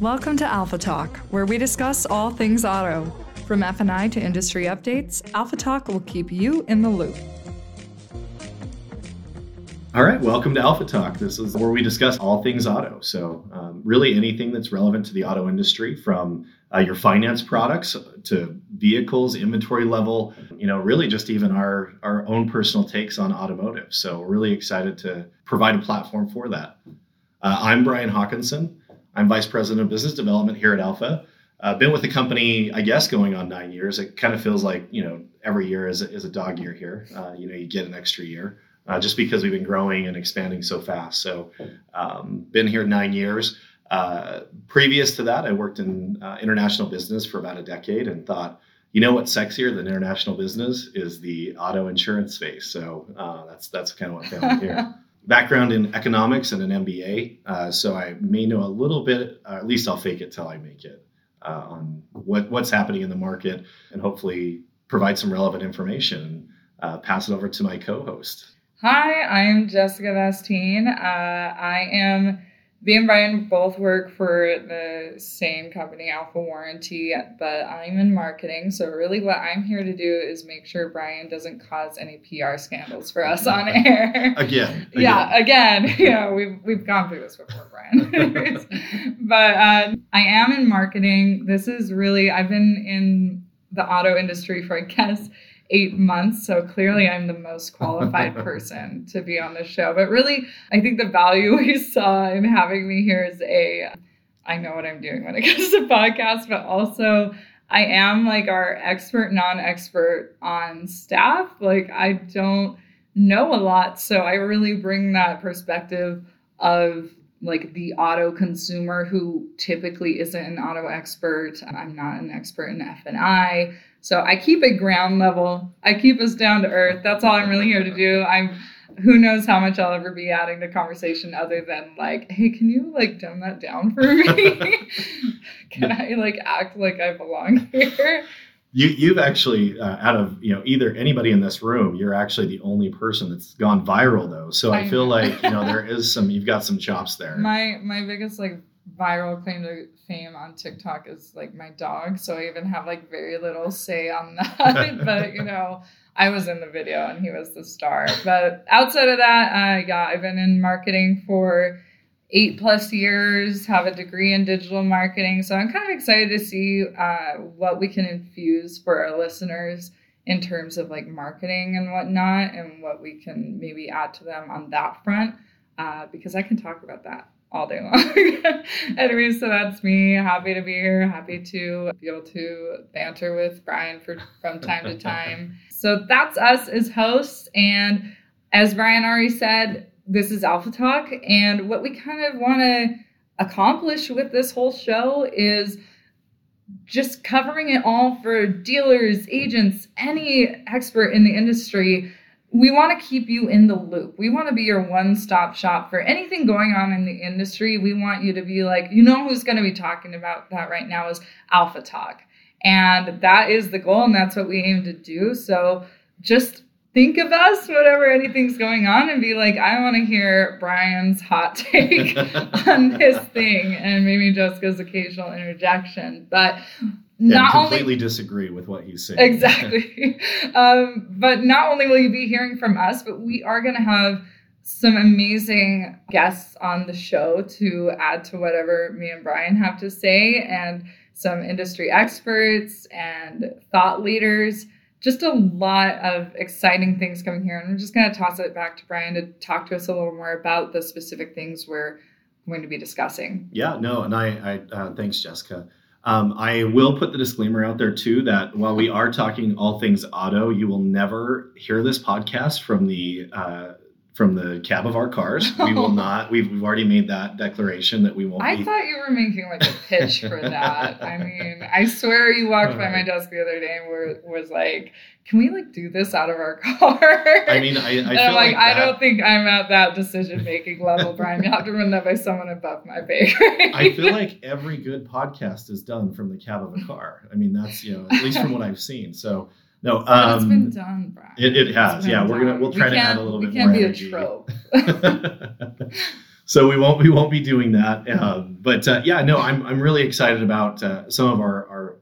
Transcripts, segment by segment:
Welcome to Alpha Talk, where we discuss all things auto. From F&I to industry updates, Alpha Talk will keep you in the loop. All right, welcome to Alpha Talk. This is where we discuss all things auto. So, um, really anything that's relevant to the auto industry, from uh, your finance products to vehicles, inventory level, you know, really just even our our own personal takes on automotive. So, really excited to provide a platform for that. Uh, I'm Brian Hawkinson. I'm Vice President of Business Development here at Alpha. I've uh, been with the company, I guess, going on nine years. It kind of feels like, you know, every year is a, is a dog year here. Uh, you know, you get an extra year uh, just because we've been growing and expanding so fast. So, um, been here nine years. Uh, previous to that, I worked in uh, international business for about a decade and thought, you know what's sexier than international business is the auto insurance space. So uh, that's that's kind of what found here. background in economics and an MBA, uh, so I may know a little bit. Uh, at least I'll fake it till I make it uh, on what what's happening in the market, and hopefully provide some relevant information. uh, pass it over to my co-host. Hi, I'm Jessica Vastine. Uh, I am me and Brian both work for the same company, Alpha Warranty, but I'm in marketing. So really, what I'm here to do is make sure Brian doesn't cause any PR scandals for us on air. again, again. Yeah, again. Yeah, we've we've gone through this before, Brian. but uh, I am in marketing. This is really I've been in the auto industry for I guess eight months. So clearly, mm-hmm. I'm the most qualified person to be on the show. But really, I think the value we saw in having me here is a I know what I'm doing when it comes to podcasts, but also I am like our expert, non expert on staff. Like, I don't know a lot. So I really bring that perspective of like the auto consumer who typically isn't an auto expert. I'm not an expert in F&I. So I keep it ground level. I keep us down to earth. That's all I'm really here to do. I'm who knows how much I'll ever be adding to conversation other than like, hey, can you like dumb that down for me? can I like act like I belong here? You you've actually uh, out of you know either anybody in this room, you're actually the only person that's gone viral though. So I, I feel like you know there is some you've got some chops there. My my biggest like viral claim to fame on TikTok is like my dog. So I even have like very little say on that. but you know, I was in the video and he was the star. But outside of that, uh, yeah, I've been in marketing for eight plus years, have a degree in digital marketing. So I'm kind of excited to see uh, what we can infuse for our listeners in terms of like marketing and whatnot, and what we can maybe add to them on that front, uh, because I can talk about that all day long. anyway, so that's me. Happy to be here. Happy to be able to banter with Brian for from time to time. So that's us as hosts. And as Brian already said, this is Alpha Talk. And what we kind of want to accomplish with this whole show is just covering it all for dealers, agents, any expert in the industry we want to keep you in the loop. We want to be your one stop shop for anything going on in the industry. We want you to be like, you know, who's going to be talking about that right now is Alpha Talk. And that is the goal, and that's what we aim to do. So just think of us whatever anything's going on and be like, I want to hear Brian's hot take on this thing and maybe Jessica's occasional interjection. But not and completely only, disagree with what he's saying. Exactly. um, but not only will you be hearing from us, but we are going to have some amazing guests on the show to add to whatever me and Brian have to say, and some industry experts and thought leaders. Just a lot of exciting things coming here. And I'm just going to toss it back to Brian to talk to us a little more about the specific things we're going to be discussing. Yeah, no, and I, I uh, thanks, Jessica. Um, I will put the disclaimer out there too that while we are talking all things auto, you will never hear this podcast from the uh, from the cab of our cars. We will not. We've, we've already made that declaration that we won't. I be... thought you were making like a pitch for that. I mean, I swear you walked by my desk the other day and were, was like, "Can we like do this out of our car?" I mean, I, I feel I'm like, like I don't think I'm at that decision making level, Brian. You have to run that by someone above my pay grade. I feel like every good podcast is done from the cab of a car. I mean, that's you know at least from what I've seen. So no, um, it's been done, Brian. It, it has. Yeah, we're gonna we'll try we to add a little bit more energy. We can't be a trope. so we won't we won't be doing that. Um, but uh, yeah, no, I'm I'm really excited about uh, some of our our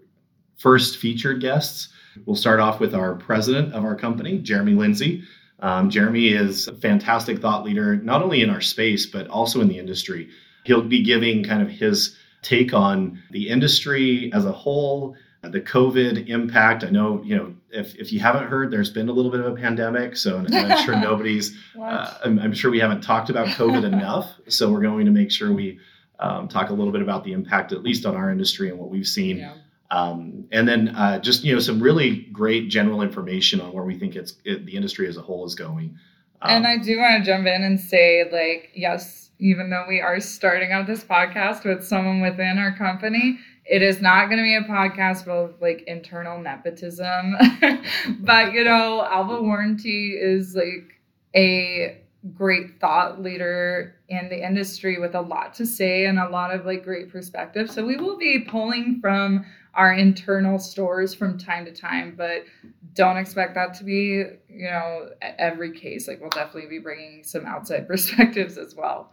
first featured guests. We'll start off with our president of our company, Jeremy Lindsay. Um, Jeremy is a fantastic thought leader, not only in our space, but also in the industry. He'll be giving kind of his take on the industry as a whole, the COVID impact. I know, you know, if, if you haven't heard, there's been a little bit of a pandemic. So I'm sure nobody's, uh, I'm, I'm, sure we haven't talked about COVID enough. So we're going to make sure we um, talk a little bit about the impact, at least on our industry and what we've seen. Yeah. Um, and then uh, just you know some really great general information on where we think it's it, the industry as a whole is going. Um, and I do want to jump in and say, like, yes, even though we are starting out this podcast with someone within our company, it is not going to be a podcast full of like internal nepotism. but you know, Alpha Warranty is like a great thought leader in the industry with a lot to say and a lot of like great perspective. So we will be pulling from our internal stores from time to time, but don't expect that to be, you know, every case. Like we'll definitely be bringing some outside perspectives as well.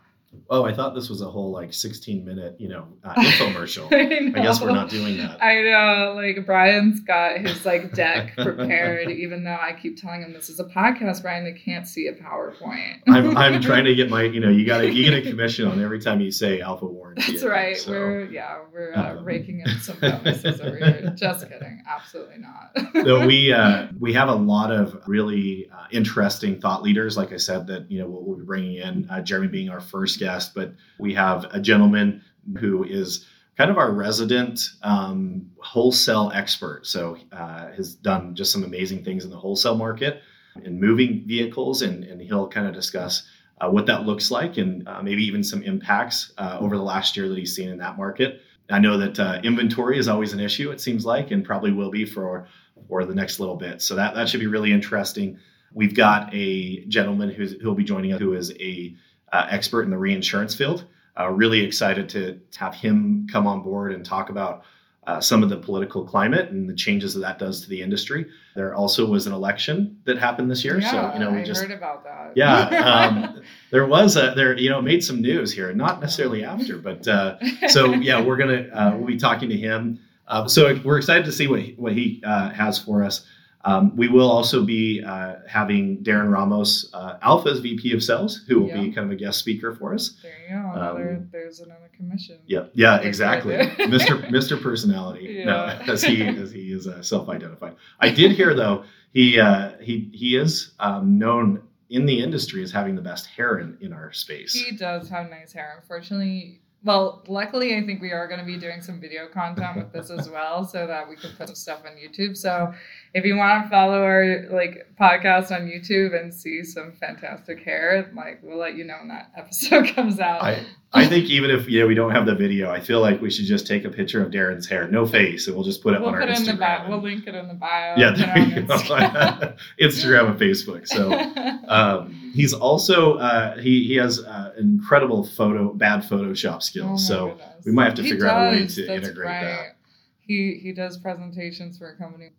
Oh, I thought this was a whole like 16 minute, you know, uh, infomercial. I, I, guess we're not doing that. I know. Like Brian's got his like deck prepared, even though I keep telling him this is a podcast, Brian, they can't see a PowerPoint. I'm, I'm trying to get my, you know, you got to, you get a commission on every time you say alpha warranty. That's right. So, we're, yeah, we're uh, um, raking in some bonuses over here. Just kidding. Absolutely not. so we, uh, we have a lot of really uh, interesting thought leaders, like I said, that, you know, we'll, we'll be bringing in, uh, Jeremy being our first guest, but we have a gentleman who is kind of our resident um, wholesale expert. So uh, has done just some amazing things in the wholesale market in moving vehicles, and, and he'll kind of discuss uh, what that looks like and uh, maybe even some impacts uh, over the last year that he's seen in that market. I know that uh, inventory is always an issue, it seems like, and probably will be for for the next little bit. So that that should be really interesting. We've got a gentleman who's who'll be joining us who is a uh, expert in the reinsurance field. Uh, really excited to, have him come on board and talk about uh, some of the political climate and the changes that that does to the industry. There also was an election that happened this year, yeah, so you know we I just heard about that. Yeah, um, there was a there you know made some news here, not necessarily after, but uh, so yeah, we're gonna uh, we'll be talking to him. Uh, so we're excited to see what he, what he has for us. Um, we will also be uh, having Darren Ramos, uh, Alpha's VP of Sales, who will be kind of a guest speaker for us. There you go. Another, um, there's another commission. Yeah, yeah, exactly. Mr. Mr. Personality. Yeah. No, as he as he is uh, self-identified. I did hear though he uh, he he is um, known in the industry as having the best hair in, in our space. He does have nice hair. Unfortunately, well, luckily, I think we are going to be doing some video content with this as well, so that we can put some stuff on YouTube. So, if you want to follow our like podcast on YouTube and see some fantastic hair, like we'll let you know when that episode comes out. I, I think even if you know, we don't have the video, I feel like we should just take a picture of Darren's hair, no face, and we'll just put it we'll on our Instagram. In the bio. We'll link it in the bio. Yeah, Instagram. Instagram and Facebook. So um, he's also uh, he he has uh, incredible photo bad Photoshop skills. Oh so goodness. we might have to he figure does. out a way to That's integrate right. that. He he does presentations for a company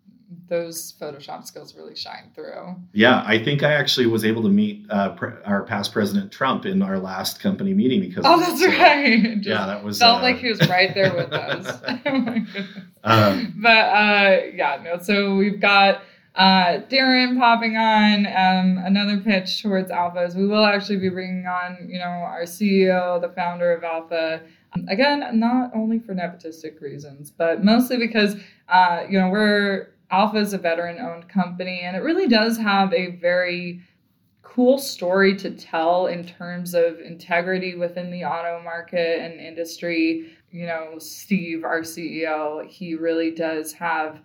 those Photoshop skills really shine through. Yeah, I think I actually was able to meet uh, pre- our past president Trump in our last company meeting because. Oh, that's so, right. yeah, that was felt uh, like he was right there with us. oh. Um, but uh, yeah, no. So we've got. Uh, Darren popping on um, another pitch towards Alphas. We will actually be bringing on, you know, our CEO, the founder of Alpha. Um, again, not only for nepotistic reasons, but mostly because, uh, you know, we're Alpha is a veteran owned company, and it really does have a very cool story to tell in terms of integrity within the auto market and industry. You know, Steve, our CEO, he really does have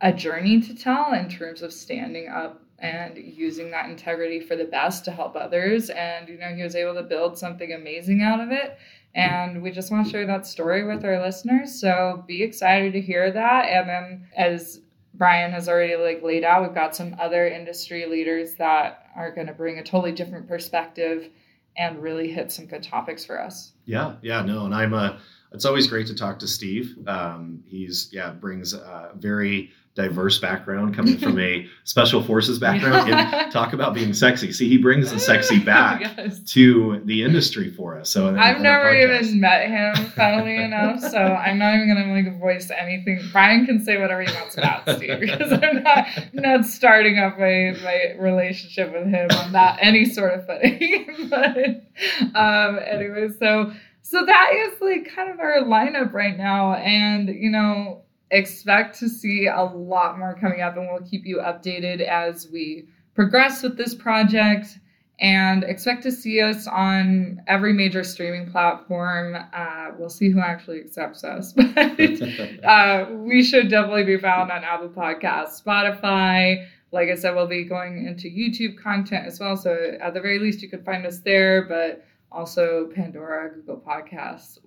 a journey to tell in terms of standing up and using that integrity for the best to help others. And, you know, he was able to build something amazing out of it. And we just want to share that story with our listeners. So be excited to hear that. And then, as Brian has already like laid out. We've got some other industry leaders that are going to bring a totally different perspective and really hit some good topics for us. Yeah, yeah, no, and I'm a. Uh, it's always great to talk to Steve. Um, he's yeah brings a very diverse background, coming from a special forces background, and talk about being sexy. See, he brings the sexy back yes. to the industry for us. So I've never even met him, funnily enough. So I'm not even gonna like voice anything. Brian can say whatever he wants about Steve because I'm not not starting up my my relationship with him on that any sort of footing. but um, anyway, so so that is like kind of our lineup right now, and you know expect to see a lot more coming up, and we'll keep you updated as we progress with this project. And expect to see us on every major streaming platform. Uh, we'll see who actually accepts us, but uh, we should definitely be found on Apple Podcasts, Spotify. Like I said, we'll be going into YouTube content as well. So at the very least, you could find us there. But also Pandora, Google Podcasts,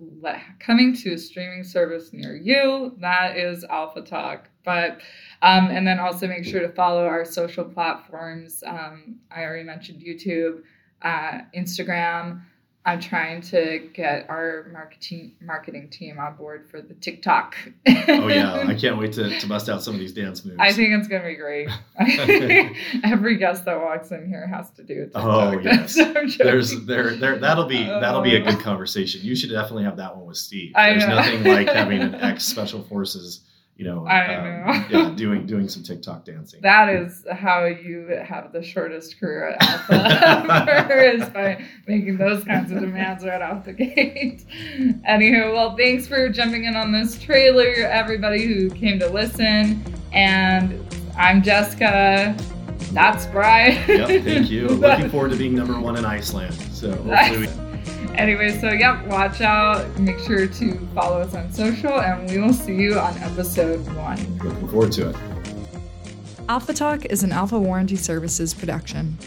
coming to a streaming service near you. That is Alpha Talk. But um, and then also make sure to follow our social platforms. Um, I already mentioned YouTube, uh, Instagram. I'm trying to get our marketing marketing team on board for the TikTok. oh yeah, I can't wait to, to bust out some of these dance moves. I think it's gonna be great. Every guest that walks in here has to do it. Oh yes, there's there there that'll be oh. that'll be a good conversation. You should definitely have that one with Steve. There's nothing like having an ex special forces you know, I um, know. yeah, doing doing some TikTok dancing. That is how you have the shortest career at Alpha is by making those kinds of demands right off the gate. Anywho, well, thanks for jumping in on this trailer, everybody who came to listen. And I'm Jessica. That's Brian. yep, thank you. Looking forward to being number one in Iceland. So hopefully. We- Anyway, so yep, watch out. Make sure to follow us on social, and we will see you on episode one. Looking forward to it. Alpha Talk is an Alpha Warranty Services production.